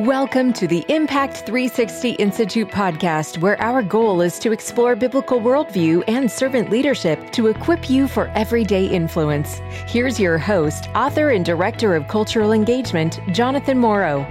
Welcome to the Impact 360 Institute podcast, where our goal is to explore biblical worldview and servant leadership to equip you for everyday influence. Here's your host, author, and director of cultural engagement, Jonathan Morrow.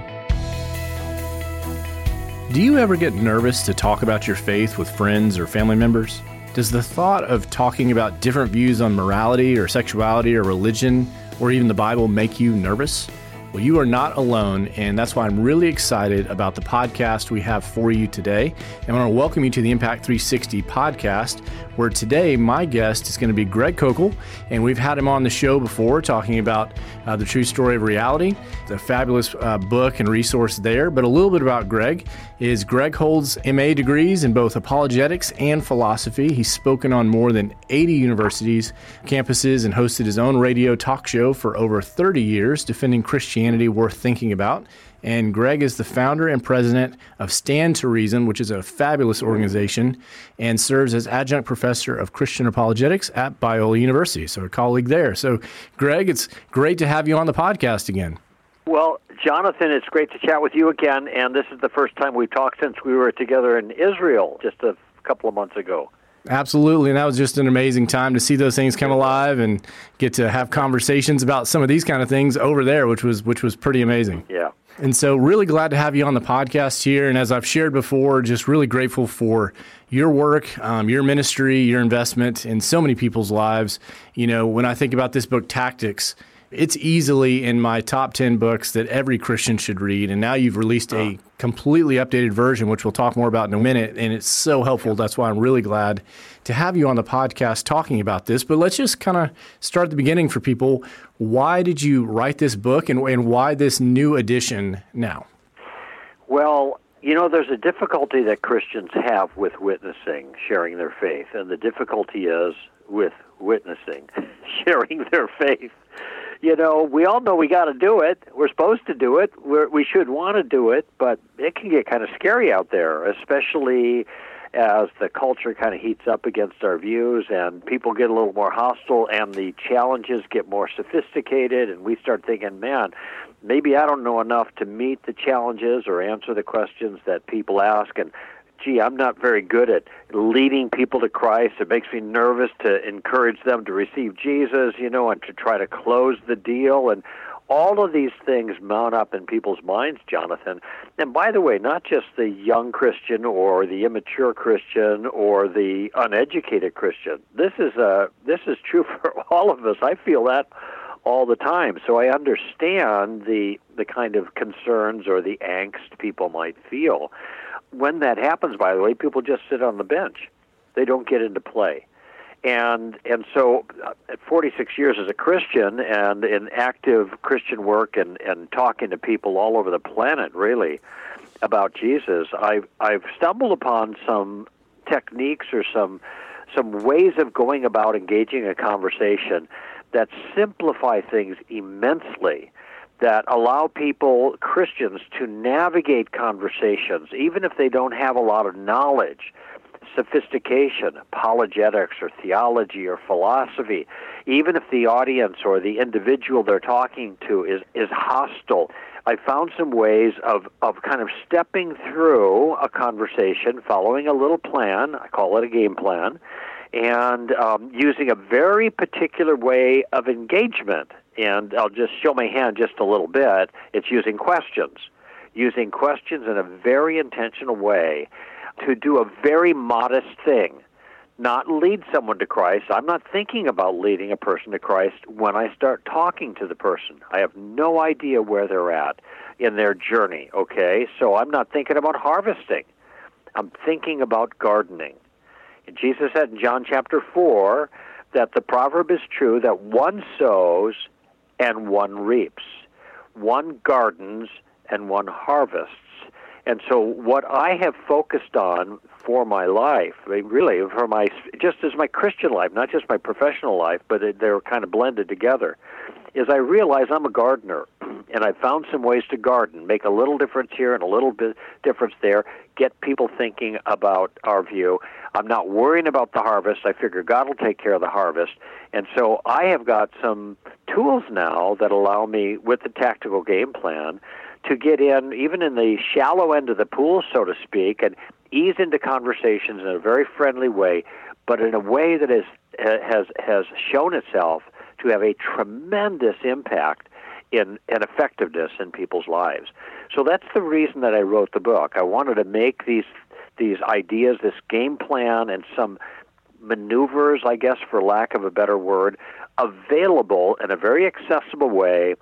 Do you ever get nervous to talk about your faith with friends or family members? Does the thought of talking about different views on morality or sexuality or religion or even the Bible make you nervous? Well, you are not alone, and that's why I'm really excited about the podcast we have for you today. And I want to welcome you to the Impact 360 podcast, where today my guest is going to be Greg Koukl, and we've had him on the show before talking about uh, the true story of reality, the fabulous uh, book and resource there. But a little bit about Greg is Greg holds MA degrees in both apologetics and philosophy. He's spoken on more than 80 universities, campuses, and hosted his own radio talk show for over 30 years, defending Christianity worth thinking about. And Greg is the founder and president of Stand to Reason, which is a fabulous organization, and serves as adjunct professor of Christian apologetics at Biola University. So, a colleague there. So, Greg, it's great to have you on the podcast again. Well, Jonathan, it's great to chat with you again. And this is the first time we've talked since we were together in Israel just a couple of months ago. Absolutely. And that was just an amazing time to see those things come alive and get to have conversations about some of these kind of things over there, which was which was pretty amazing. Yeah. And so really glad to have you on the podcast here. And as I've shared before, just really grateful for your work, um, your ministry, your investment in so many people's lives. You know, when I think about this book, Tactics, it's easily in my top 10 books that every Christian should read. And now you've released a ah. completely updated version, which we'll talk more about in a minute. And it's so helpful. That's why I'm really glad to have you on the podcast talking about this. But let's just kind of start at the beginning for people. Why did you write this book and, and why this new edition now? Well, you know, there's a difficulty that Christians have with witnessing, sharing their faith. And the difficulty is with witnessing, sharing their faith you know, we all know we got to do it. We're supposed to do it. We're, we should want to do it, but it can get kind of scary out there, especially as the culture kind of heats up against our views and people get a little more hostile and the challenges get more sophisticated and we start thinking, man, maybe I don't know enough to meet the challenges or answer the questions that people ask and gee, I'm not very good at leading people to Christ. It makes me nervous to encourage them to receive Jesus, you know, and to try to close the deal. And all of these things mount up in people's minds, Jonathan. And by the way, not just the young Christian or the immature Christian or the uneducated Christian. This is uh, this is true for all of us. I feel that all the time. So I understand the the kind of concerns or the angst people might feel when that happens, by the way, people just sit on the bench. They don't get into play. And and so, uh, at 46 years as a Christian and in active Christian work and and talking to people all over the planet, really, about Jesus, I've I've stumbled upon some techniques or some some ways of going about engaging a conversation that simplify things immensely that allow people, Christians, to navigate conversations, even if they don't have a lot of knowledge, sophistication, apologetics, or theology, or philosophy, even if the audience or the individual they're talking to is, is hostile. I found some ways of, of kind of stepping through a conversation, following a little plan, I call it a game plan, and um, using a very particular way of engagement and I'll just show my hand just a little bit. It's using questions, using questions in a very intentional way to do a very modest thing, not lead someone to Christ. I'm not thinking about leading a person to Christ when I start talking to the person. I have no idea where they're at in their journey, okay? So I'm not thinking about harvesting. I'm thinking about gardening. Jesus said in John chapter 4 that the proverb is true that one sows and one reaps. One gardens and one harvests. And so, what I have focused on for my life, mean, really for my just as my Christian life, not just my professional life, but they're kind of blended together, is I realize I'm a gardener, and I found some ways to garden, make a little difference here and a little bit difference there, get people thinking about our view. I'm not worrying about the harvest. I figure God will take care of the harvest. And so I have got some tools now that allow me, with the tactical game plan, to get in, even in the shallow end of the pool, so to speak, and ease into conversations in a very friendly way, but in a way that is, has, has shown itself to have a tremendous impact in, in effectiveness in people's lives. So that's the reason that I wrote the book. I wanted to make these these ideas, this game plan, and some maneuvers, I guess, for lack of a better word, available in a very accessible way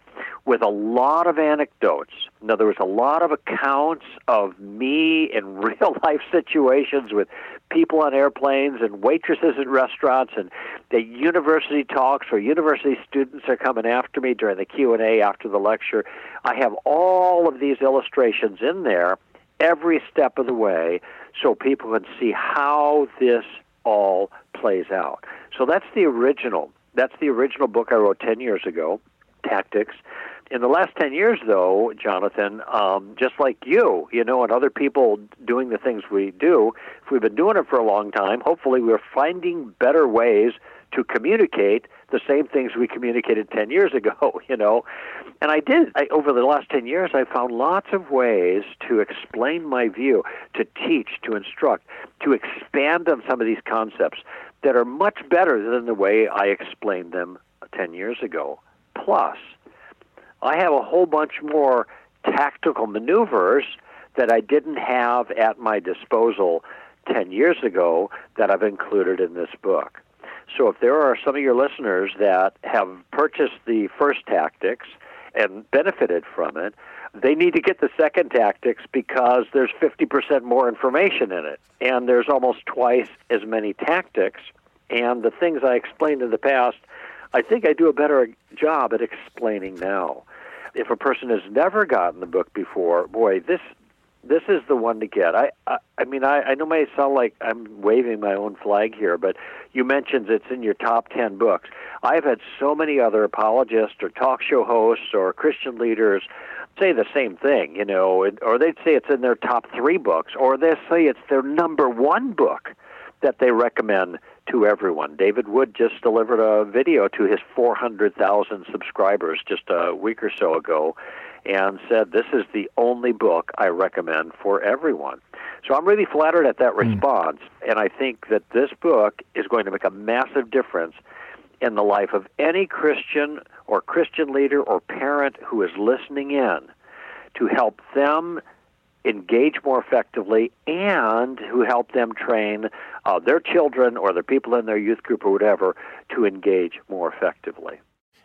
with a lot of anecdotes. Now, there was a lot of accounts of me in real life situations with people on airplanes and waitresses in restaurants and the university talks where university students are coming after me during the Q&A after the lecture. I have all of these illustrations in there every step of the way so people can see how this all plays out. So that's the original. That's the original book I wrote 10 years ago, Tactics. In the last 10 years, though, Jonathan, um, just like you, you know, and other people doing the things we do, if we've been doing it for a long time, hopefully we're finding better ways to communicate the same things we communicated 10 years ago, you know. And I did, I, over the last 10 years, I found lots of ways to explain my view, to teach, to instruct, to expand on some of these concepts that are much better than the way I explained them 10 years ago. Plus, I have a whole bunch more tactical maneuvers that I didn't have at my disposal 10 years ago that I've included in this book. So if there are some of your listeners that have purchased the first tactics and benefited from it, they need to get the second tactics because there's 50% more information in it. And there's almost twice as many tactics. And the things I explained in the past, I think I do a better job at explaining now. If a person has never gotten the book before, boy, this this is the one to get. I I, I mean I, I know may sound like I'm waving my own flag here, but you mentioned it's in your top ten books. I've had so many other apologists or talk show hosts or Christian leaders say the same thing, you know, or they'd say it's in their top three books, or they say it's their number one book that they recommend to everyone. David Wood just delivered a video to his 400,000 subscribers just a week or so ago and said, This is the only book I recommend for everyone. So I'm really flattered at that hmm. response, mm. and I think that this book is going to make a massive difference in the life of any Christian or Christian leader or parent who is listening in to help them engage more effectively and who help them train uh, their children or the people in their youth group or whatever to engage more effectively.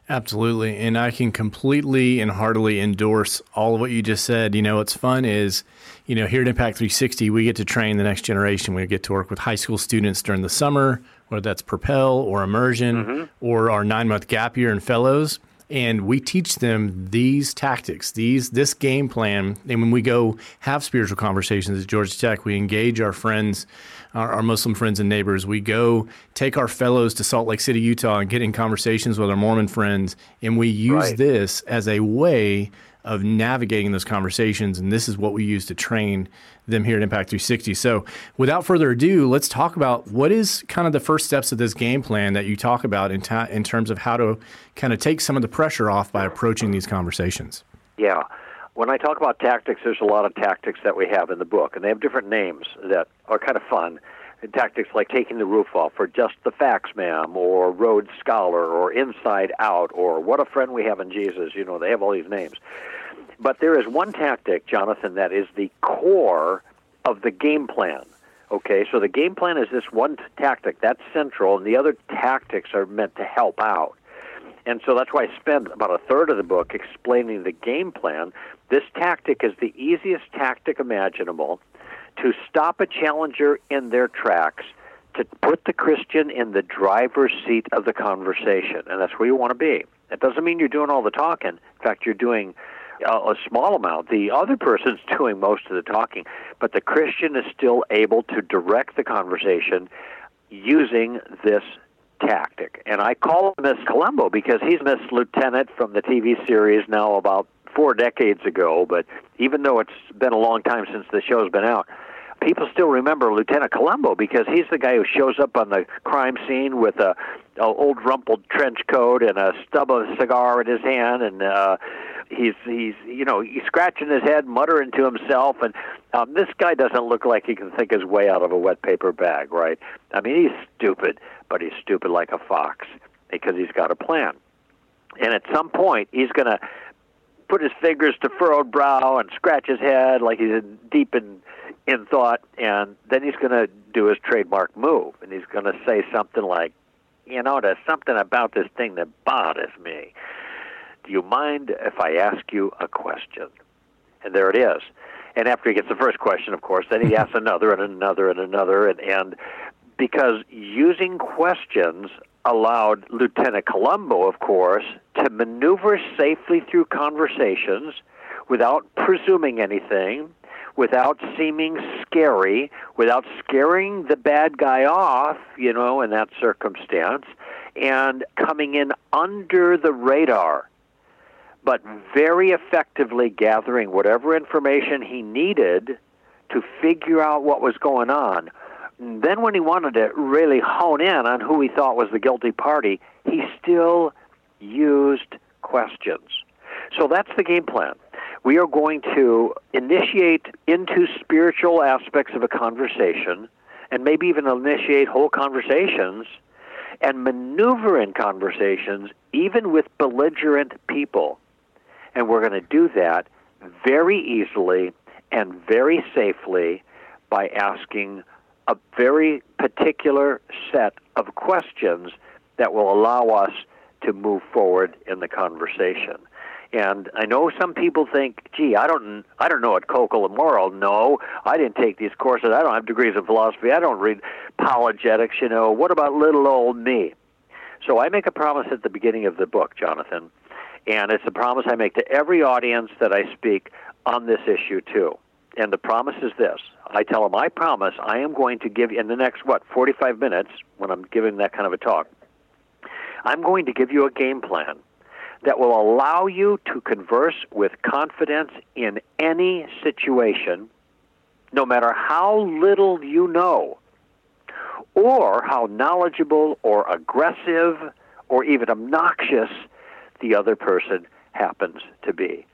Absolutely. And I can completely and heartily endorse all of what you just said. You know, what's fun is, you know, here at Impact 360, we get to train the next generation. We get to work with high school students during the summer, whether that's Propel or Immersion mm-hmm. or our nine month gap year and fellows and we teach them these tactics, these this game plan. And when we go have spiritual conversations at Georgia Tech, we engage our friends, our, our, Muslim friends and neighbors. We go take our fellows to Salt Lake City, Utah, and get in conversations with our Mormon friends, and we use right. this as a way of navigating those conversations. And this is what we use to train them here at Impact 360. So, without further ado, let's talk about what is kind of the first steps of this game plan that you talk about in, ta- in terms of how to kind of take some of the pressure off by approaching these conversations. Yeah. When I talk about tactics, there's a lot of tactics that we have in the book, and they have different names that are kind of fun. Tactics like taking the roof off, or just the facts, ma'am, or Rhodes Scholar, or Inside Out, or What a Friend We Have in Jesus. You know, they have all these names. But there is one tactic, Jonathan, that is the core of the game plan. Okay, so the game plan is this one tactic that's central, and the other tactics are meant to help out. And so that's why I spend about a third of the book explaining the game plan. This tactic is the easiest tactic imaginable to stop a challenger in their tracks, to put the Christian in the driver's seat of the conversation. And that's where you want to be. It doesn't mean you're doing all the talking. In fact, you're doing a small amount. The other person's doing most of the talking, but the Christian is still able to direct the conversation using this tactic. And I call him Miss Columbo because he's Miss Lieutenant from the TV series now about four decades ago. But even though it's been a long time since the show's been out, people still remember Lieutenant Columbo because he's the guy who shows up on the crime scene with a, a old rumpled trench coat and a stub of a cigar in his hand, and uh, he's he's you know he's scratching his head, muttering to himself, and um, this guy doesn't look like he can think his way out of a wet paper bag, right? I mean, he's stupid, but he's stupid like a fox because he's got a plan. And at some point, he's to put his fingers to furrowed brow and scratch his head like he's deep in in thought, and then he's going to do his trademark move, and he's going to say something like, "You know, there's something about this thing that bothers me. Do you mind if I ask you a question?" And there it is. And after he gets the first question, of course, then he asks another and another and another, and and because using questions allowed Lieutenant Columbo, of course, to maneuver safely through conversations without presuming anything, without seeming scary, without scaring the bad guy off, you know, in that circumstance, and coming in under the radar, but very effectively gathering whatever information he needed to figure out what was going on then when he wanted to really hone in on who he thought was the guilty party, he still used questions. So that's the game plan. We are going to initiate into spiritual aspects of a conversation and maybe even initiate whole conversations and maneuver in conversations even with belligerent people. And we're going to do that very easily and very safely by asking a very particular set of questions that will allow us to move forward in the conversation. And I know some people think, "Gee, I don't, I don't know what coco moral." No, I didn't take these courses. I don't have degrees in philosophy. I don't read apologetics. You know, what about little old me? So I make a promise at the beginning of the book, Jonathan, and it's a promise I make to every audience that I speak on this issue too. And the promise is this I tell them, I promise I am going to give you, in the next, what, 45 minutes, when I'm giving that kind of a talk, I'm going to give you a game plan that will allow you to converse with confidence in any situation, no matter how little you know, or how knowledgeable or aggressive or even obnoxious the other person happens to be.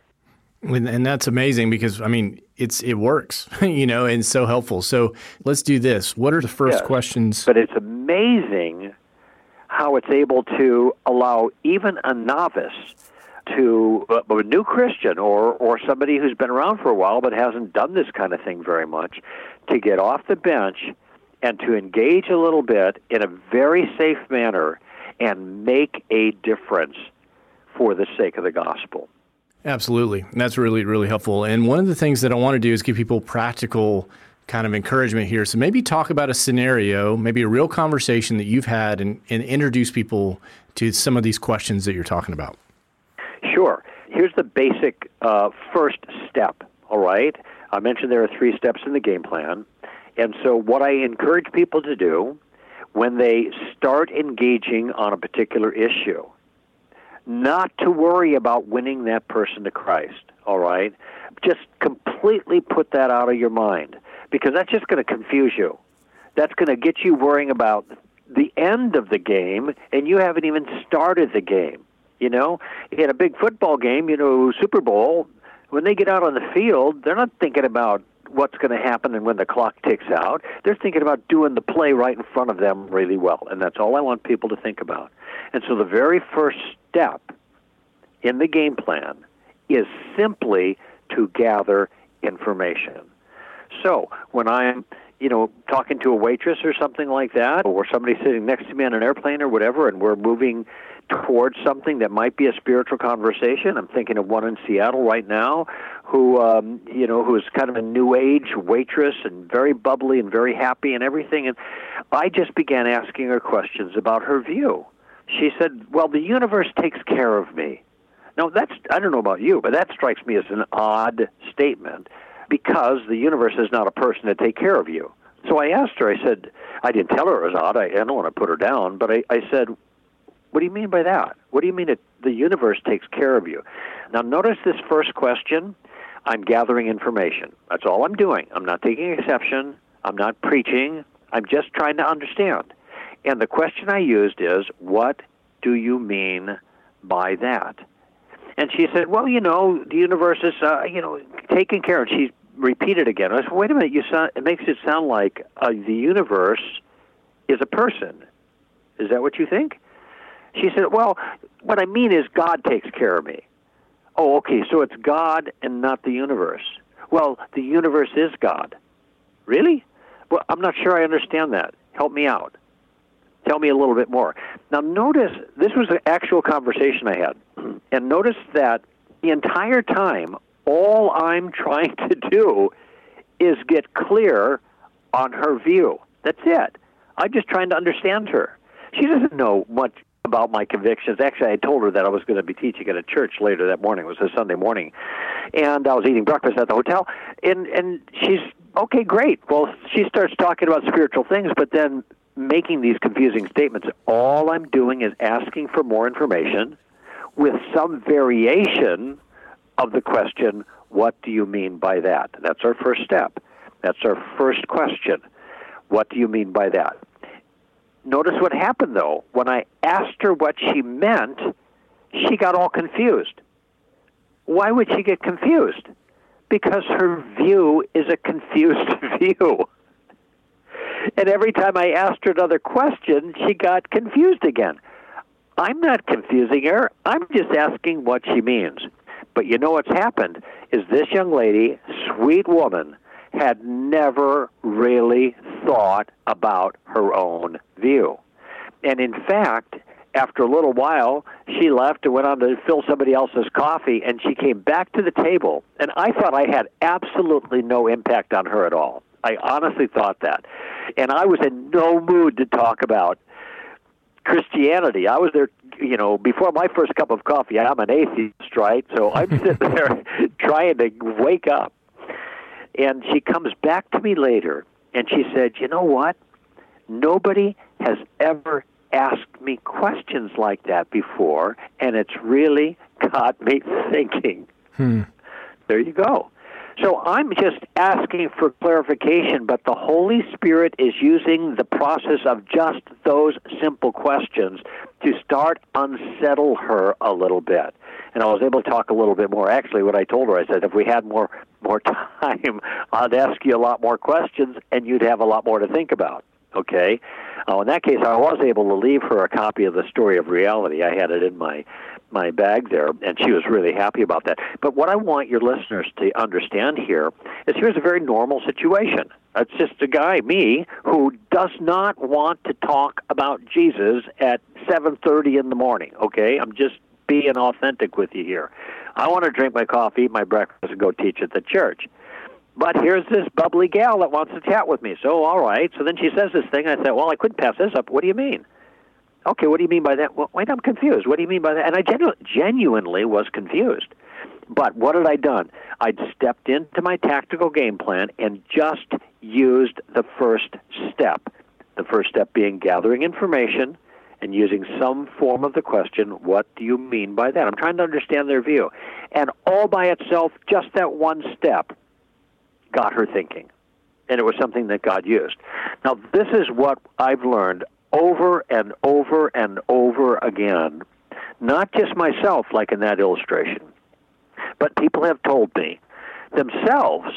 And that's amazing because I mean it's it works, you know, and so helpful. So let's do this. What are the first questions? But it's amazing how it's able to allow even a novice to uh, a new Christian or or somebody who's been around for a while but hasn't done this kind of thing very much to get off the bench and to engage a little bit in a very safe manner and make a difference for the sake of the gospel. Absolutely. That's really, really helpful. And one of the things that I want to do is give people practical kind of encouragement here. So maybe talk about a scenario, maybe a real conversation that you've had and, and introduce people to some of these questions that you're talking about. Sure. Here's the basic uh, first step, all right? I mentioned there are three steps in the game plan. And so, what I encourage people to do when they start engaging on a particular issue not to worry about winning that person to Christ, all right? Just completely put that out of your mind because that's just going to confuse you. That's going to get you worrying about the end of the game and you haven't even started the game. You know, in a big football game, you know, Super Bowl, when they get out on the field, they're not thinking about what's going to happen and when the clock ticks out. They're thinking about doing the play right in front of them really well, and that's all I want people to think about. And so the very first step in the game plan is simply to gather information. So when I'm you know, talking to a waitress or something like that, or somebody sitting next to me on an airplane or whatever, and we're moving towards something that might be a spiritual conversation. I'm thinking of one in Seattle right now, who um, you know, who is kind of a new age waitress and very bubbly and very happy and everything. And I just began asking her questions about her view she said, "Well, the universe takes care of me." Now, that's I don't know about you, but that strikes me as an odd statement because the universe is not a person to take care of you. So I asked her. I said, I didn't tell her it was odd. I, I don't want to put her down, but I, I said, "What do you mean by that? What do you mean it, the universe takes care of you?" Now, notice this first question. I'm gathering information. That's all I'm doing. I'm not taking exception. I'm not preaching. I'm just trying to understand. And the question I used is, what do you mean by that? And she said, "Well, you know, the universe is, uh, you know, taken care." of. she repeated again. I said, "Wait a minute, you sound. It makes it sound like uh, the universe is a person. Is that what you think?" She said, "Well, what I mean is God takes care of me." Oh, okay, so it's God and not the universe. Well, the universe is God. Really? Well, I'm not sure I understand that. Help me out. Tell me a little bit more. Now, notice this was an actual conversation I had. And notice that the entire time, all I'm trying to do is get clear on her view. That's it. I'm just trying to understand her. She doesn't know much about my convictions. Actually, I told her that I was going to be teaching at a church later that morning. It was a Sunday morning, and I was eating breakfast at the hotel. And and she's okay, great. Well, she starts talking about spiritual things, but then making these confusing statements. All I'm doing is asking for more information with some variation of the question, What do you mean by that? That's our first step. That's our first question. What do you mean by that? Notice what happened, though. When I asked her what she meant, she got all confused. Why would she get confused? Because her view is a confused view. And every time I asked her another question, she got confused again. I'm not confusing her. I'm just asking what she means. But you know what's happened is this young lady, sweet woman, had never really thought about her own view. And in fact, after a little while, she left and went on to fill somebody else's coffee, and she came back to the table. And I thought I had absolutely no impact on her at all. I honestly thought that. And I was in no mood to talk about Christianity. I was there, you know, before my first cup of coffee. I'm an atheist, right? So I'm sitting there trying to wake up. And she comes back to me later and she said, You know what? Nobody has ever asked me questions like that before, and it's really got me thinking. Hmm. There you go. So I'm just asking for clarification, but the Holy Spirit is using the process of just those simple questions to start unsettle her a little bit. And I was able to talk a little bit more. Actually, what I told her, I said, if we had more more time, I'd ask you a lot more questions, and you'd have a lot more to think about. Okay. Uh, in that case, I was able to leave her a copy of the story of reality. I had it in my my bag there, and she was really happy about that. But what I want your listeners to understand here is here's a very normal situation. It's just a guy, me, who does not want to talk about Jesus at 7:30 in the morning. Okay, I'm just being authentic with you here. I want to drink my coffee, eat my breakfast, and go teach at the church. But here's this bubbly gal that wants to chat with me. So, all right. So then she says this thing. I said, well, I couldn't pass this up. What do you mean? Okay, what do you mean by that? Well, wait, I'm confused. What do you mean by that? And I genu- genuinely was confused. But what had I done? I'd stepped into my tactical game plan and just used the first step. The first step being gathering information and using some form of the question, what do you mean by that? I'm trying to understand their view. And all by itself, just that one step got her thinking. And it was something that God used. Now, this is what I've learned over and over and over again, not just myself, like in that illustration, but people have told me themselves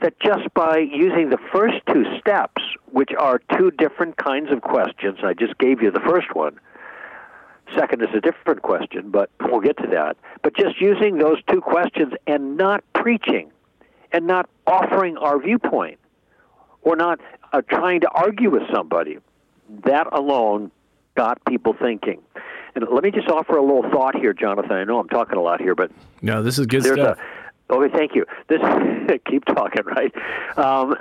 that just by using the first two steps, which are two different kinds of questions, I just gave you the first one. Second is a different question, but we'll get to that. But just using those two questions and not preaching and not offering our viewpoint or not uh, trying to argue with somebody, that alone got people thinking. And let me just offer a little thought here, Jonathan. I know I'm talking a lot here, but no, this is good stuff. A, okay, thank you. This keep talking, right? Um,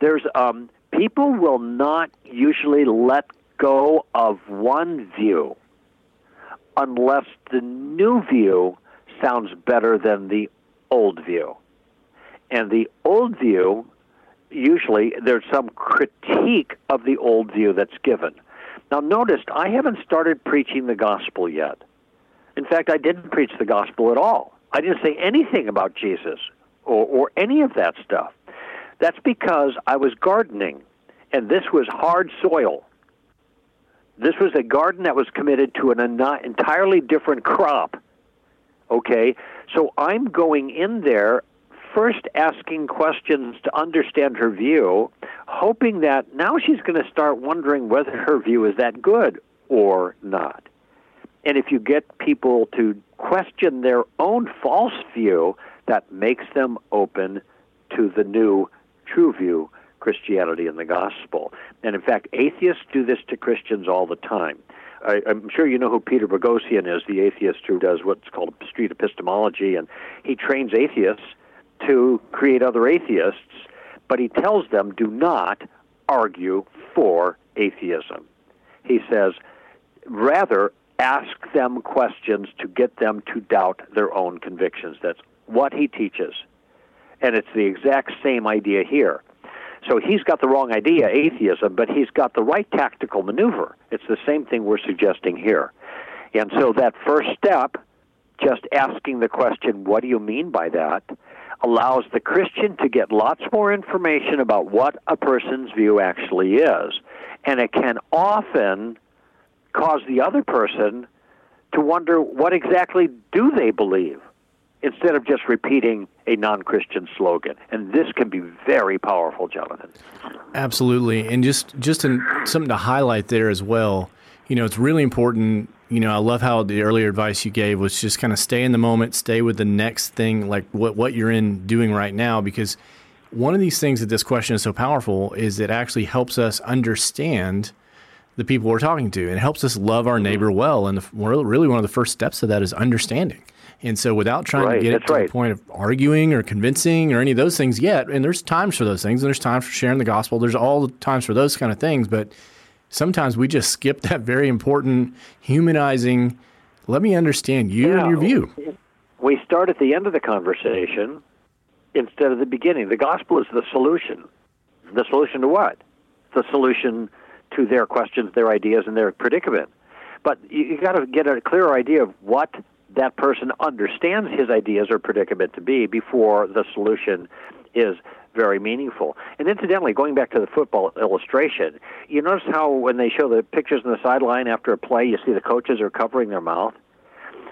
there's um, people will not usually let go of one view unless the new view sounds better than the old view. And the old view, usually there's some critique of the old view that's given. Now, notice I haven't started preaching the gospel yet. In fact, I didn't preach the gospel at all. I didn't say anything about Jesus or, or any of that stuff. That's because I was gardening, and this was hard soil. This was a garden that was committed to an entirely different crop. Okay? So I'm going in there first asking questions to understand her view, hoping that now she's going to start wondering whether her view is that good or not. And if you get people to question their own false view, that makes them open to the new true view, Christianity and the gospel. And in fact, atheists do this to Christians all the time. I, am sure you know who Peter Boghossian is, the atheist who does what's called street epistemology, and he trains atheists to create other atheists, but he tells them do not argue for atheism. He says, rather, ask them questions to get them to doubt their own convictions. That's what he teaches. And it's the exact same idea here. So he's got the wrong idea, atheism, but he's got the right tactical maneuver. It's the same thing we're suggesting here. And so that first step, just asking the question, what do you mean by that, allows the Christian to get lots more information about what a person's view actually is. And it can often cause the other person to wonder what exactly do they believe instead of just repeating a non-Christian slogan. And this can be very powerful, Jonathan. Absolutely. And just just in, something to highlight there as well, you know, it's really important you know, I love how the earlier advice you gave was just kind of stay in the moment, stay with the next thing, like what what you're in doing right now, because one of these things that this question is so powerful is it actually helps us understand the people we're talking to. It helps us love our mm-hmm. neighbor well. And the, really, one of the first steps of that is understanding. And so, without trying right, to get it to right. the point of arguing or convincing or any of those things yet, and there's times for those things, and there's times for sharing the gospel, there's all the times for those kind of things. But sometimes we just skip that very important, humanizing, let me understand you yeah, and your view. We start at the end of the conversation instead of the beginning. The gospel is the solution. The solution to what? The solution to their questions, their ideas, and their predicament. But you, you got to get a clearer idea of what that person understands his ideas or predicament to be before the solution is very meaningful. And incidentally, going back to the football illustration, you notice how when they show the pictures on the sideline after a play, you see the coaches are covering their mouth?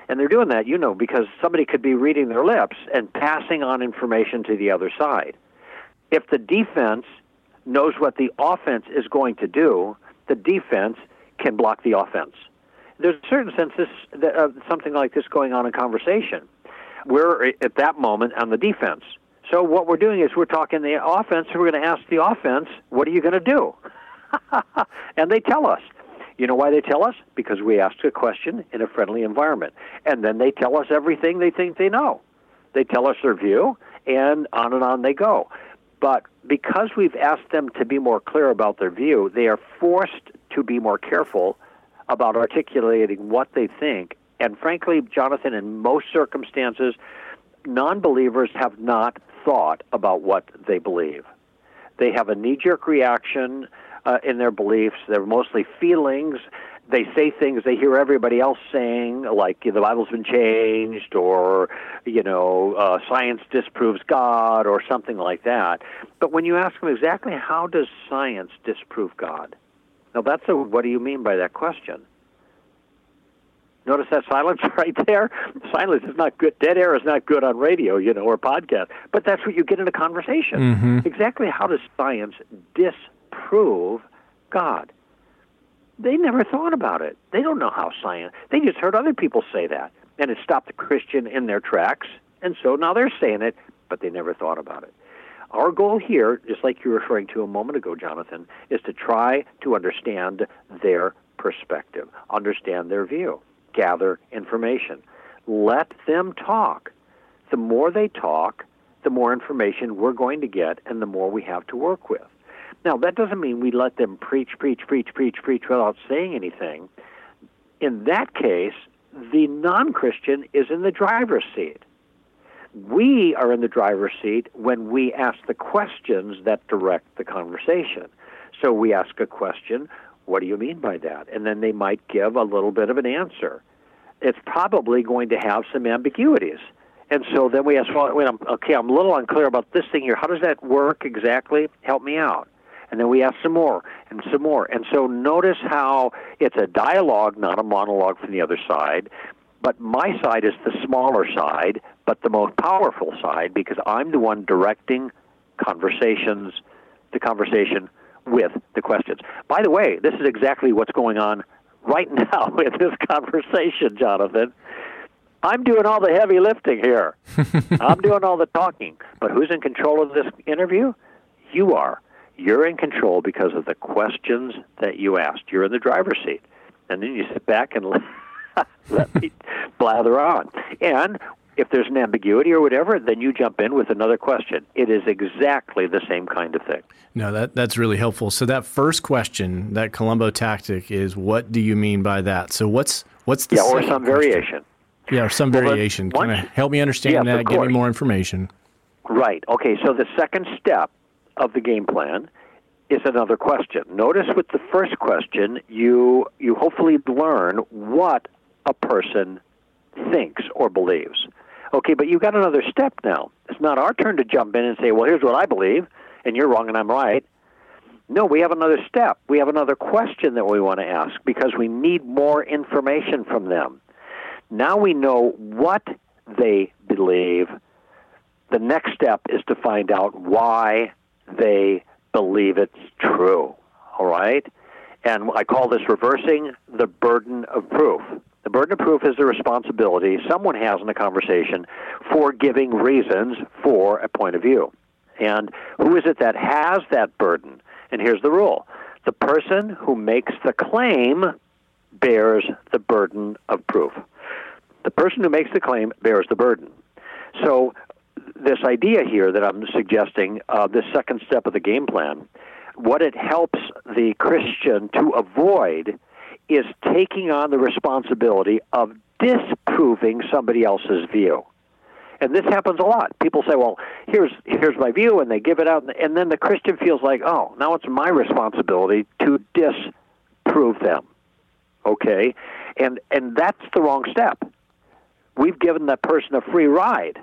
And they're doing that, you know, because somebody could be reading their lips and passing on information to the other side. If the defense knows what the offense is going to do, the defense can block the offense. There's a certain sense this, uh, something like this going on in conversation. We're at that moment on the defense. So what we're doing is we're talking the offense. We're going to ask the offense, "What are you going to do?" and they tell us. You know why they tell us? Because we ask a question in a friendly environment, and then they tell us everything they think they know. They tell us their view, and on and on they go. But because we've asked them to be more clear about their view, they are forced to be more careful about articulating what they think. And frankly, Jonathan, in most circumstances, non believers have not thought about what they believe. They have a knee jerk reaction uh, in their beliefs, they're mostly feelings they say things they hear everybody else saying, like the Bible's been changed, or you know, uh, science disproves God, or something like that. But when you ask them exactly how does science disprove God, now that's a what do you mean by that question? Notice that silence right there. Silence is not good. Dead air is not good on radio, you know, or podcast. But that's what you get in a conversation. Mm-hmm. Exactly how does science disprove God? they never thought about it. They don't know how science. They just heard other people say that, and it stopped the Christian in their tracks. And so now they're saying it, but they never thought about it. Our goal here, just like you were referring to a moment ago, Jonathan, is to try to understand their perspective, understand their view, gather information. Let them talk. The more they talk, the more information we're going to get, and the more we have to work with. Now, that doesn't mean we let them preach, preach, preach, preach, preach without saying anything. In that case, the non Christian is in the driver's seat. We are in the driver's seat when we ask the questions that direct the conversation. So we ask a question, what do you mean by that? And then they might give a little bit of an answer. It's probably going to have some ambiguities. And so then we ask, well, wait, I'm, okay, I'm a little unclear about this thing here. How does that work exactly? Help me out and then we ask some more and some more. And so notice how it's a dialogue, not a monologue from the other side. but my side is the smaller side, but the most powerful side because I'm the one directing conversations, the conversation with the questions. By the way, this is exactly what's going on right now in this conversation, Jonathan. I'm doing all the heavy lifting here. I'm doing all the talking. But who's in control of this interview? You are. You're in control because of the questions that you asked. You're in the driver's seat. And then you sit back and let me blather on. And if there's an ambiguity or whatever, then you jump in with another question. It is exactly the same kind of thing. No, that that's really helpful. So that first question, that Columbo tactic, is what do you mean by that? So what's what's the yeah, or some question? variation. Yeah, or some Well, variation. Kind of help me understand Yes, that. Give me more information. Right. Okay. So the second step of the game plan is another question. Notice with the first question, you you hopefully learn what a person thinks or believes. Okay, but you've got another step now. It's not our turn to jump in and say, "Well, here's what I believe, and you're wrong and I'm right." No, we have another step. We have another question that we want to ask because we need more information from them. Now we know what they believe. The next step is to find out why they believe it's true. All right? And I call this reversing the burden of proof. The burden of proof is the responsibility someone has in a conversation for giving reasons for a point of view. And who is it that has that burden? And here's the rule the person who makes the claim bears the burden of proof. The person who makes the claim bears the burden. So, this idea here that I'm suggesting, uh, this second step of the game plan, what it helps the Christian to avoid is taking on the responsibility of disproving somebody else's view. And this happens a lot. People say, "Well, here's here's my view," and they give it out, and then the Christian feels like, "Oh, now it's my responsibility to disprove them." Okay, and and that's the wrong step. We've given that person a free ride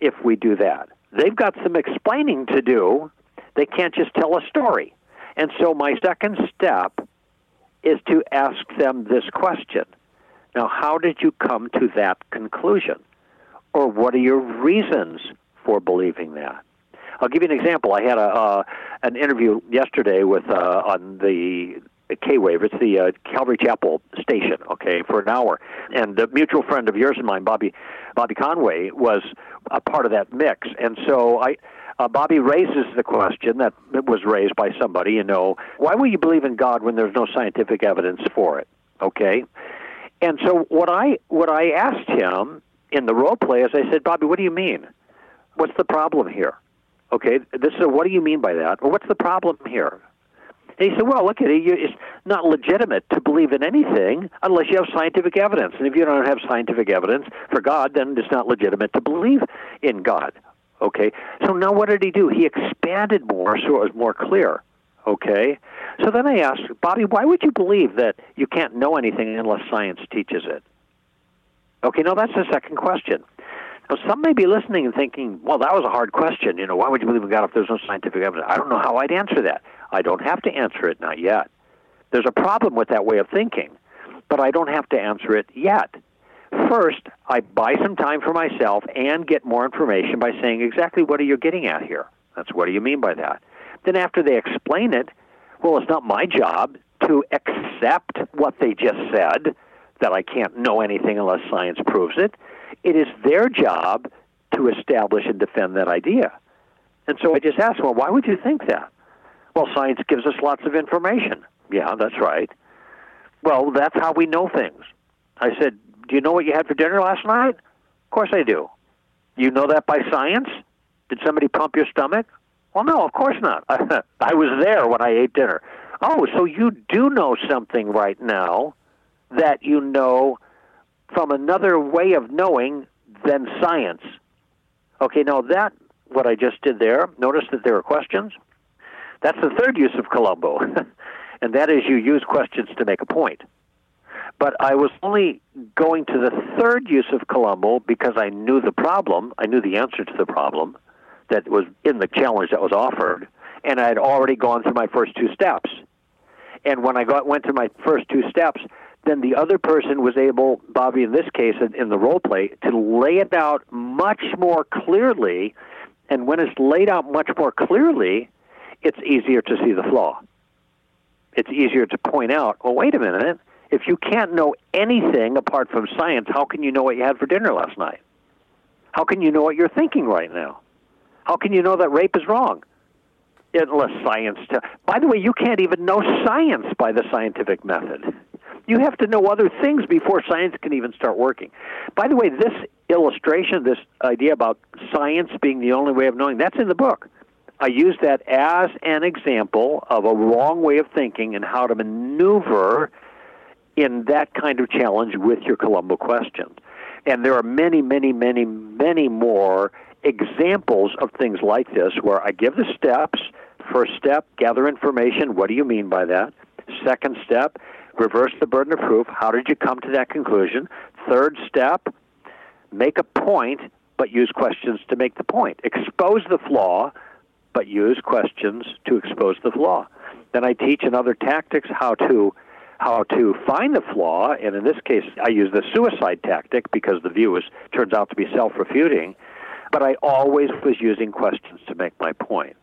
if we do that. They've got some explaining to do. They can't just tell a story. And so my second step is to ask them this question. Now, how did you come to that conclusion? Or what are your reasons for believing that? I'll give you an example. I had a uh, an interview yesterday with uh, on the K Wave. It's the uh, Calvary Chapel station. Okay, for an hour, and a mutual friend of yours and mine, Bobby Bobby Conway, was a part of that mix. And so I, uh, Bobby raises the question that was raised by somebody. You know, why will you believe in God when there's no scientific evidence for it? Okay, and so what I what I asked him in the role play is I said, Bobby, what do you mean? What's the problem here? Okay, this is a, what do you mean by that? What's the problem here? And he said, "Well, look at it. It's not legitimate to believe in anything unless you have scientific evidence. And if you don't have scientific evidence for God, then it's not legitimate to believe in God." Okay. So now, what did he do? He expanded more, so it was more clear. Okay. So then I asked Bobby, "Why would you believe that you can't know anything unless science teaches it?" Okay. No, that's the second question. Now, some may be listening and thinking, well, that was a hard question. You know, why would you believe in God if there's no scientific evidence? I don't know how I'd answer that. I don't have to answer it, not yet. There's a problem with that way of thinking, but I don't have to answer it yet. First, I buy some time for myself and get more information by saying exactly what are you getting at here? That's what do you mean by that? Then after they explain it, well, it's not my job to accept what they just said, that I can't know anything unless science proves it. It is their job to establish and defend that idea. And so I just asked, well, why would you think that? Well, science gives us lots of information. Yeah, that's right. Well, that's how we know things. I said, Do you know what you had for dinner last night? Of course I do. You know that by science? Did somebody pump your stomach? Well, no, of course not. I was there when I ate dinner. Oh, so you do know something right now that you know from another way of knowing than science. Okay, now that, what I just did there, notice that there are questions. That's the third use of Columbo, and that is you use questions to make a point. But I was only going to the third use of Columbo because I knew the problem, I knew the answer to the problem that was in the challenge that was offered, and I had already gone through my first two steps. And when I got, went to my first two steps, then the other person was able, Bobby in this case, in the role play, to lay it out much more clearly. And when it's laid out much more clearly, it's easier to see the flaw. It's easier to point out, well, wait a minute. If you can't know anything apart from science, how can you know what you had for dinner last night? How can you know what you're thinking right now? How can you know that rape is wrong? Unless science. T- by the way, you can't even know science by the scientific method. You have to know other things before science can even start working. By the way, this illustration, this idea about science being the only way of knowing, that's in the book. I use that as an example of a wrong way of thinking and how to maneuver in that kind of challenge with your Columbo questions. And there are many, many, many, many more examples of things like this where I give the steps. First step, gather information. What do you mean by that? Second step, reverse the burden of proof. How did you come to that conclusion? Third step, make a point, but use questions to make the point. Expose the flaw, but use questions to expose the flaw. Then I teach in other tactics how to how to find the flaw, and in this case, I use the suicide tactic because the view is turns out to be self-refuting. But I always was using questions to make my point.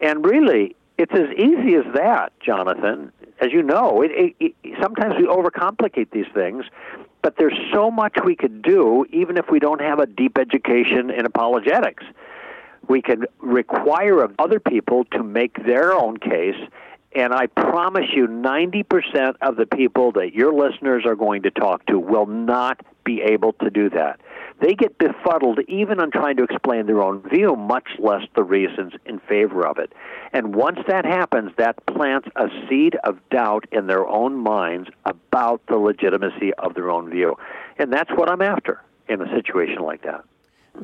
And really, it's as easy as that, Jonathan. As you know, it, it, it, sometimes we overcomplicate these things, but there's so much we could do even if we don't have a deep education in apologetics we can require of other people to make their own case. And I promise you, 90% of the people that your listeners are going to talk to will not be able to do that. They get befuddled even on trying to explain their own view, much less the reasons in favor of it. And once that happens, that plants a seed of doubt in their own minds about the legitimacy of their own view. And that's what I'm after in a situation like that.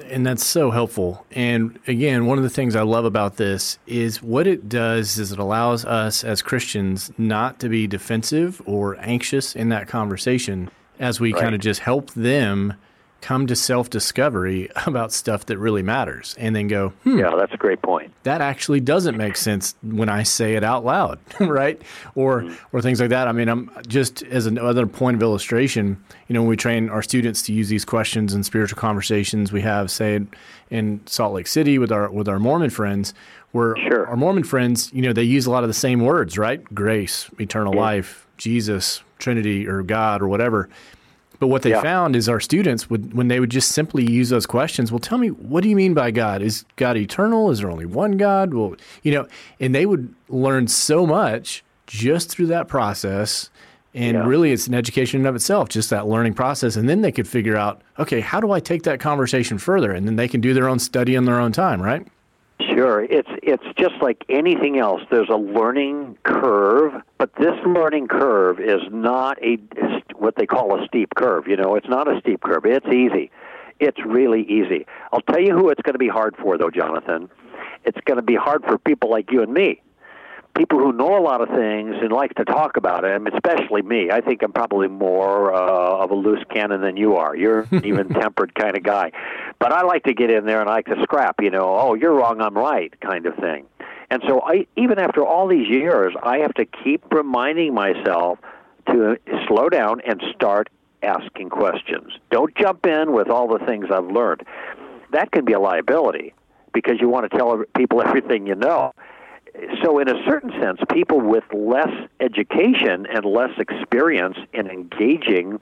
And that's so helpful. And again, one of the things I love about this is what it does is it allows us as Christians not to be defensive or anxious in that conversation as we right. kind of just help them come to self discovery about stuff that really matters and then go, hmm, yeah, that's a great point. That actually doesn't make sense when I say it out loud, right? Or mm or things like that. I mean, I'm just as another point of illustration, you know, when we train our students to use these questions in spiritual conversations we have, say in Salt Lake City with our with our Mormon friends, where sure. our Mormon friends, you know, they use a lot of the same words, right? Grace, eternal yeah. life, Jesus, Trinity, or God, or whatever but what they yeah. found is our students would, when they would just simply use those questions, well, tell me, what do you mean by God? Is God eternal? Is there only one God? Well, you know, and they would learn so much just through that process. And yeah. really, it's an education in of itself, just that learning process. And then they could figure out, okay, how do I take that conversation further? And then they can do their own study in their own time, right? Sure, it's it's just like anything else. There's a learning curve, but this learning curve is not a what they call a steep curve. You know, it's not a steep curve. It's easy. It's really easy. I'll tell you who it's going to be hard for, though, Jonathan. It's going to be hard for people like you and me people who know a lot of things and like to talk about it, especially me. I think I'm probably more uh, of a loose cannon than you are. You're an even tempered kind of guy. But I like to get in there and I like to scrap, you know, oh, you're wrong, I'm right kind of thing. And so I even after all these years, I have to keep reminding myself to slow down and start asking questions. Don't jump in with all the things I've learned. That can be a liability because you want to tell people everything you know so in a certain sense, people with less education and less experience in engaging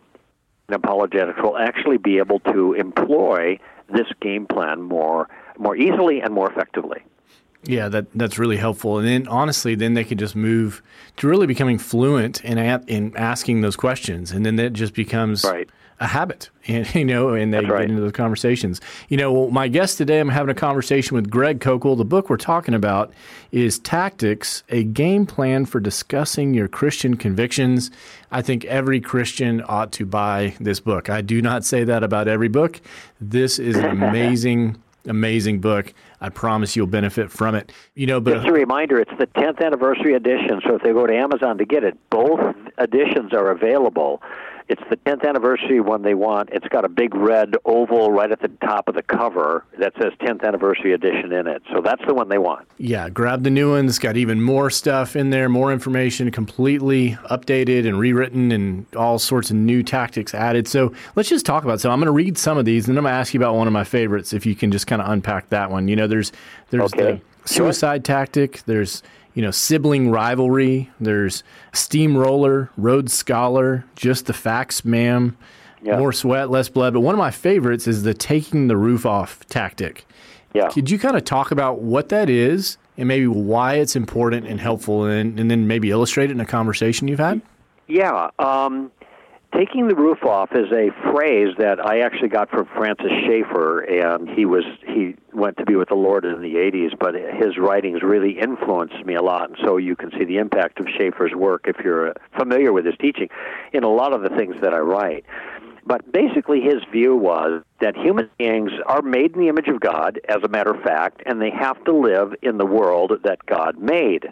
in apologetics will actually be able to employ this game plan more more easily and more effectively. Yeah, that that's really helpful. And then honestly, then they can just move to really becoming fluent in in asking those questions, and then that just becomes right a habit, and you know, and they get into those conversations. You know, well, my guest today, I'm having a conversation with Greg Koukl. The book we're talking about is Tactics: A Game Plan for Discussing Your Christian Convictions. I think every Christian ought to buy this book. I do not say that about every book. This is an amazing. Amazing book. I promise you'll benefit from it. You know, but just a reminder, it's the 10th anniversary edition. So if they go to Amazon to get it, both editions are available It's the 10th anniversary one they want. It's got a big red oval right at the top of the cover that says 10th anniversary edition in it. So that's the one they want. Yeah, grab the new one. It's got even more stuff in there, more information, completely updated and rewritten, and all sorts of new tactics added. So let's just talk about. It. So I'm going to read some of these, and I'm going to ask you about one of my favorites. If you can just kind of unpack that one. You know, there's there's okay. the suicide sure. tactic. There's you know, sibling rivalry. There's steamroller, Rhodes Scholar, just the facts, ma'am. Yeah. More sweat, less blood. But one of my favorites is the taking the roof off tactic. Yeah. Could you kind of talk about what that is and maybe why it's important and helpful, and, and then maybe illustrate it in a conversation you've had? Yeah. Um, Taking the roof off is a phrase that I actually got from Francis Schaeffer, and he was he went to be with the Lord in the 80s, but his writings really influenced me a lot, and so you can see the impact of Schaeffer's work if you're uh, familiar with his teaching in a lot of the things that I write. But basically, his view was that human beings are made in the image of God, as a matter of fact, and they have to live in the world that God made.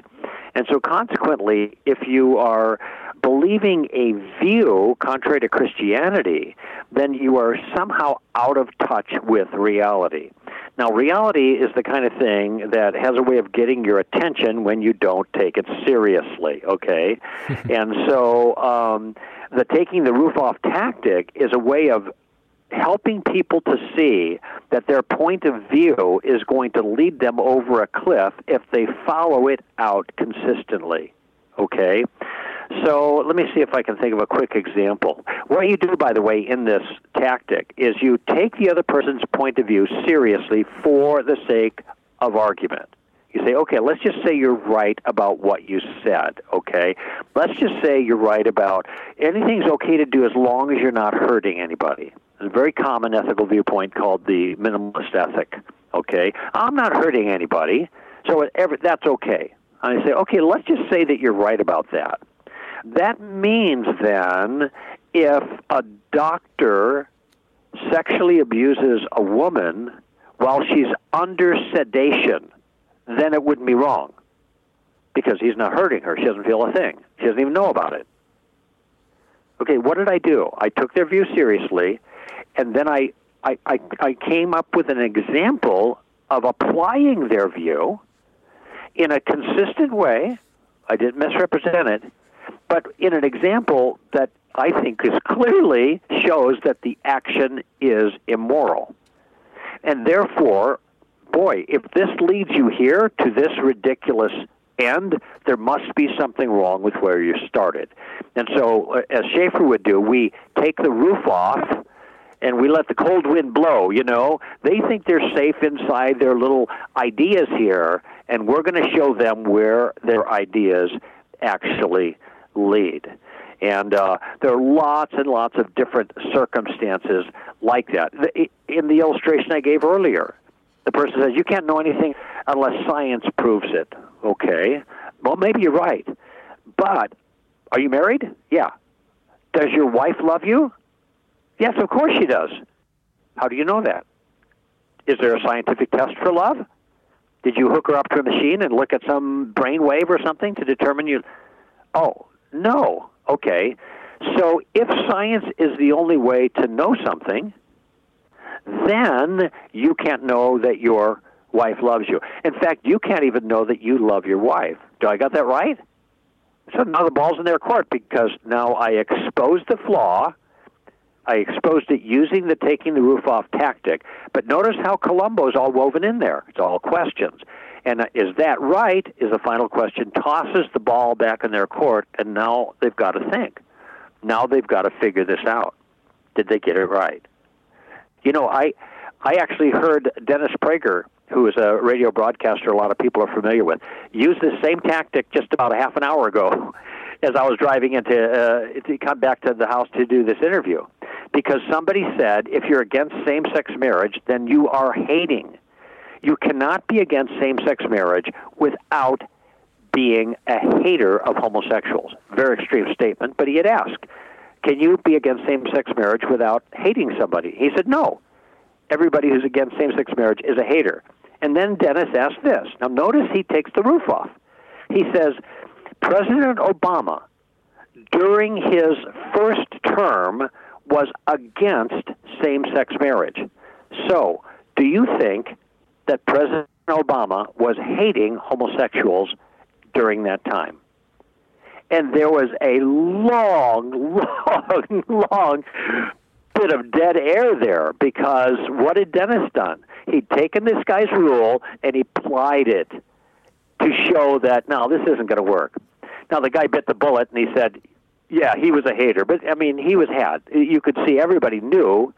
And so, consequently, if you are believing a view contrary to Christianity, then you are somehow out of touch with reality. Now, reality is the kind of thing that has a way of getting your attention when you don't take it seriously, okay? and so, um, the taking the roof off tactic is a way of helping people to see that their point of view is going to lead them over a cliff if they follow it out consistently. Okay? So let me see if I can think of a quick example. What you do, by the way, in this tactic is you take the other person's point of view seriously for the sake of argument. You say, okay, let's just say you're right about what you said, okay? Let's just say you're right about anything's okay to do as long as you're not hurting anybody. It's a very common ethical viewpoint called the minimalist ethic, okay? I'm not hurting anybody, so that's okay. And I say, okay, let's just say that you're right about that. That means then if a doctor sexually abuses a woman while she's under sedation, then it wouldn't be wrong because he's not hurting her. She doesn't feel a thing. She doesn't even know about it. Okay, what did I do? I took their view seriously, and then I, I, I, I came up with an example of applying their view in a consistent way. I didn't misrepresent it, but in an example that I think is clearly shows that the action is immoral. And therefore, boy, if this leads you here to this ridiculous end, there must be something wrong with where you started. And so, uh, as Schaeffer would do, we take the roof off and we let the cold wind blow, you know. They think they're safe inside their little ideas here, and we're going to show them where their ideas actually lead. And uh, there are lots and lots of different circumstances like that. In the illustration I gave earlier, the person says, You can't know anything unless science proves it. Okay. Well, maybe you're right. But are you married? Yeah. Does your wife love you? Yes, of course she does. How do you know that? Is there a scientific test for love? Did you hook her up to a machine and look at some brain wave or something to determine you? Oh, no. Okay. So if science is the only way to know something, then you can't know that your wife loves you. In fact, you can't even know that you love your wife. Do I got that right? So now the ball's in their court because now I exposed the flaw. I exposed it using the taking the roof off tactic. But notice how Columbo's all woven in there. It's all questions. And is that right? Is the final question. Tosses the ball back in their court, and now they've got to think. Now they've got to figure this out. Did they get it right? You know, I I actually heard Dennis Prager, who is a radio broadcaster a lot of people are familiar with, use this same tactic just about a half an hour ago as I was driving into uh, to come back to the house to do this interview. Because somebody said if you're against same-sex marriage, then you are hating you cannot be against same sex marriage without being a hater of homosexuals. Very extreme statement, but he had asked, Can you be against same sex marriage without hating somebody? He said, No. Everybody who's against same sex marriage is a hater. And then Dennis asked this. Now, notice he takes the roof off. He says, President Obama during his first term was against same sex marriage. So, do you think that President Obama was hating homosexuals during that time? And there was a long, long, long bit of dead air there because what had Dennis done? He'd taken this guy's rule and he applied it to show that, no, this isn't going to work. Now, the guy bit the bullet and he said, yeah, he was a hater, but I mean, he was had. You could see everybody knew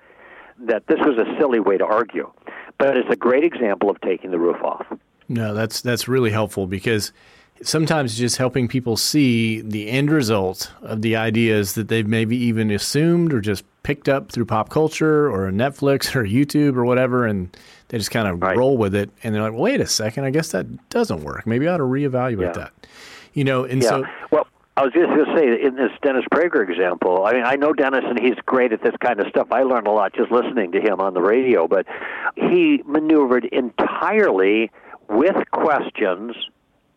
that this was a silly way to argue, but it's a great example of taking the roof off. No, that's that's really helpful because sometimes just helping people see the end result of the ideas that they've maybe even assumed or just picked up through pop culture or Netflix or YouTube or whatever, and they just kind of right. roll with it, and they're like, "Wait a second, I guess that doesn't work. Maybe I ought to reevaluate yeah. that." You know, and yeah. so well. I was just going to say, in this Dennis Prager example, I mean, I know Dennis and he's great at this kind of stuff. I learned a lot just listening to him on the radio, but he maneuvered entirely with questions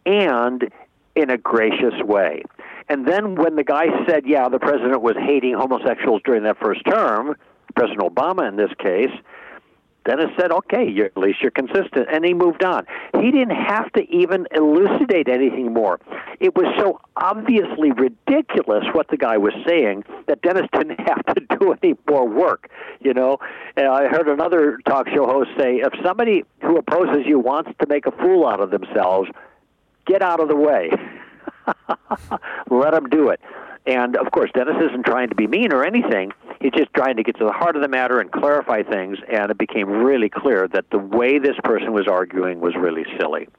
and in a gracious way. And then when the guy said, yeah, the president was hating homosexuals during that first term, President Obama in this case, Dennis said, okay, at least you're consistent. And he moved on. He didn't have to even elucidate anything more. It was so obviously ridiculous what the guy was saying that Dennis didn't have to do any more work. You know, and I heard another talk show host say, if somebody who opposes you wants to make a fool out of themselves, get out of the way. Let them do it. And of course, Dennis isn't trying to be mean or anything. He's just trying to get to the heart of the matter and clarify things. And it became really clear that the way this person was arguing was really silly.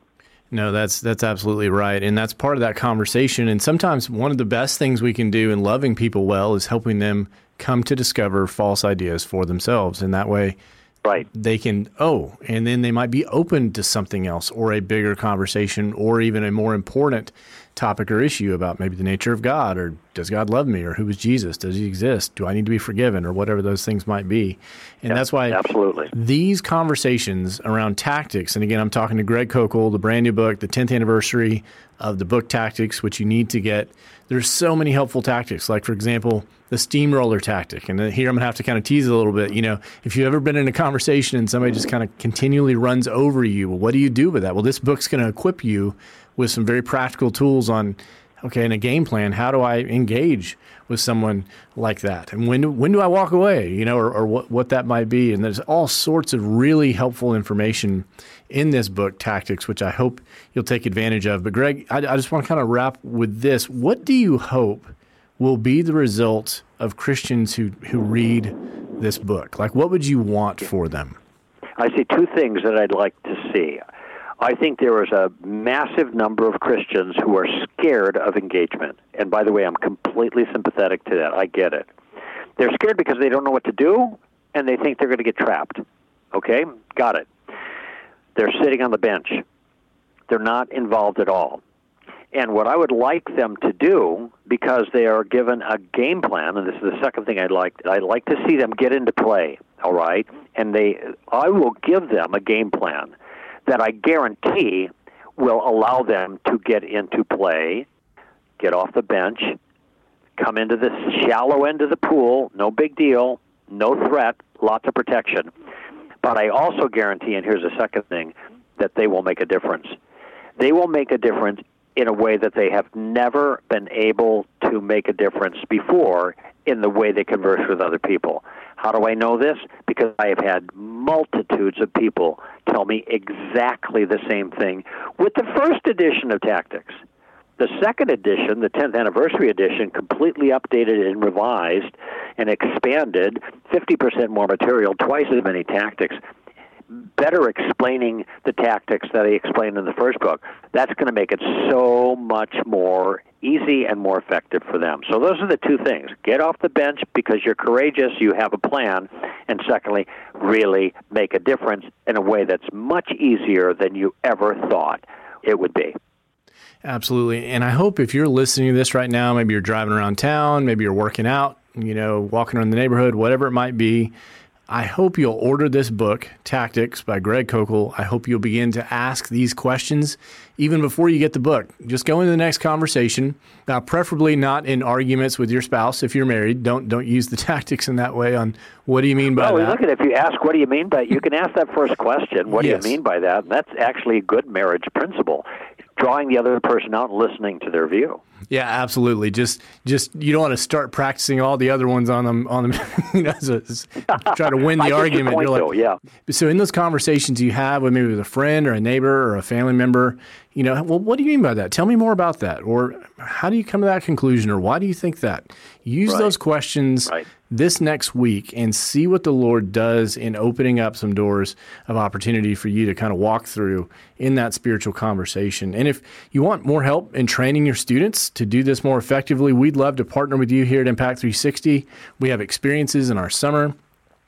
No, that's that's absolutely right, and that's part of that conversation. And sometimes one of the best things we can do in loving people well is helping them come to discover false ideas for themselves, and that way, right, they can oh, and then they might be open to something else or a bigger conversation or even a more important topic or issue about maybe the nature of God or does God love me or who is Jesus? Does he exist? Do I need to be forgiven or whatever those things might be? And that's why absolutely these conversations around tactics, and again, I'm talking to Greg Koukl, the brand new book, the 10th anniversary of the book Tactics, which you need to get. There's so many helpful tactics, like for example, the steamroller tactic. And uh, here I'm gonna have to kind of tease a little bit. You know, if you've ever been in a conversation and somebody just kind of continually runs over you, well, what do you do with that? Well, this book's gonna equip you with some very practical tools on okay in a game plan how do i engage with someone like that? And when do, when do i walk away you know or, or what, what that might be? And there's all sorts of really helpful information in this book tactics which i hope you'll take advantage of. But greg i, I just want to kind of wrap with this. What do you hope will be the result of christians who who read this book? Like what would you want for them? I see two things that i'd like to see I think there is a massive number of Christians who are scared of engagement. And by the way, I'm completely sympathetic to that. I get it. They're scared because they don't know what to do and they think they're going to get trapped. Okay? Got it. They're sitting on the bench. They're not involved at all. And what I would like them to do, because they are given a game plan, and this is the second thing I'd like, I'd like to see them get into play. All right, and they, I will give them a game plan that I guarantee will allow them to get into play, get off the bench, come into the shallow end of the pool, no big deal, no threat, lots of protection. But I also guarantee, and here's the second thing, that they will make a difference. They will make a difference in a way that they have never been able to make a difference before in the way they converse with other people. How do I know this? Because I have had multitudes of people tell me exactly the same thing with the first edition of Tactics. The second edition, the 10th anniversary edition, completely updated and revised and expanded, 50% more material, twice as many tactics better explaining the tactics that he explained in the first book, that's going to make it so much more easy and more effective for them. So those are the two things. Get off the bench because you're courageous, you have a plan, and secondly, really make a difference in a way that's much easier than you ever thought it would be. Absolutely. And I hope if you're listening to this right now, maybe you're driving around town, maybe you're working out, you know, walking around the neighborhood, whatever it might be, I hope you'll order this book, Tactics by Greg Koukl. I hope you'll begin to ask these questions even before you get the book. Just go into the next conversation. Now, preferably not in arguments with your spouse if you're married. Don't don't use the tactics in that way on what do you mean by well, that. look at it if you ask what do you mean by you can ask that first question. What Yes. do you mean by that? And that's actually a good marriage principle. Drawing the other person out and listening to their view. Yeah, absolutely. Just just you don't want to start practicing all the other ones on them on them. you know, so try to win the argument. point, You're though, yeah. So in those conversations you have with maybe with a friend or a neighbor or a family member, you know, well, what do you mean by that? Tell me more about that. Or how do you come to that conclusion? Or why do you think that? Use Right. those questions Right. This next week and see what the Lord does in opening up some doors of opportunity for you to kind of walk through in that spiritual conversation. And if you want more help in training your students to do this more effectively, we'd love to partner with you here at Impact 360. We have experiences in our summer.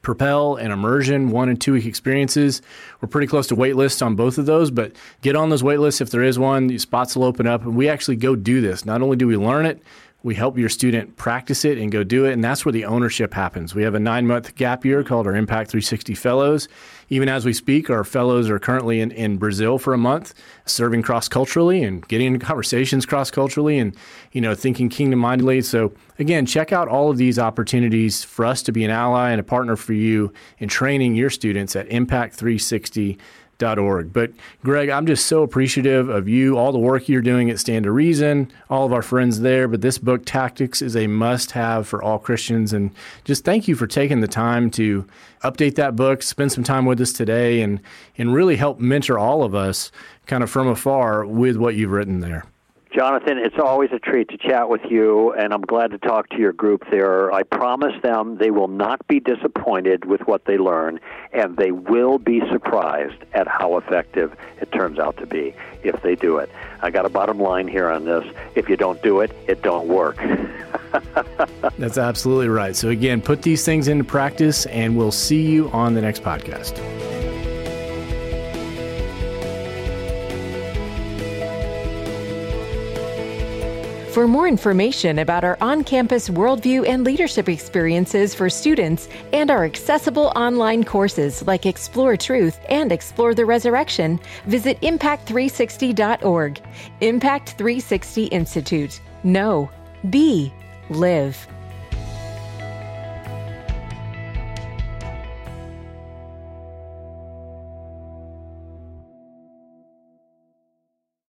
Propel and Immersion, one and two week experiences. We're pretty close to wait lists on both of those, but get on those wait lists if there is one. These spots will open up, and we actually go do this. Not only do we learn it, we help your student practice it and go do it, and that's where the ownership happens. We have a nine month gap year called our Impact 360 Fellows. Even as we speak, our fellows are currently in, in Brazil for a month, serving cross culturally and getting into conversations cross culturally and you know thinking kingdom mindedly. So again, check out all of these opportunities for us to be an ally and a partner for you in training your students at Impact 360 org. But Greg, I'm just so appreciative of you, all the work you're doing at Stand to Reason, all of our friends there. But this book, Tactics, is a must have for all Christians. And just thank you for taking the time to update that book, spend some time with us today, and, and really help mentor all of us kind of from afar with what you've written there. Jonathan, it's always a treat to chat with you, and I'm glad to talk to your group there. I promise them they will not be disappointed with what they learn, and they will be surprised at how effective it turns out to be if they do it. I got a bottom line here on this. If you don't do it, it don't work. That's absolutely right. So, again, put these things into practice, and we'll see you on the next podcast. For more information about our on campus worldview and leadership experiences for students and our accessible online courses like Explore Truth and Explore the Resurrection, visit impact360.org. Impact 360 Institute. Know, be, live.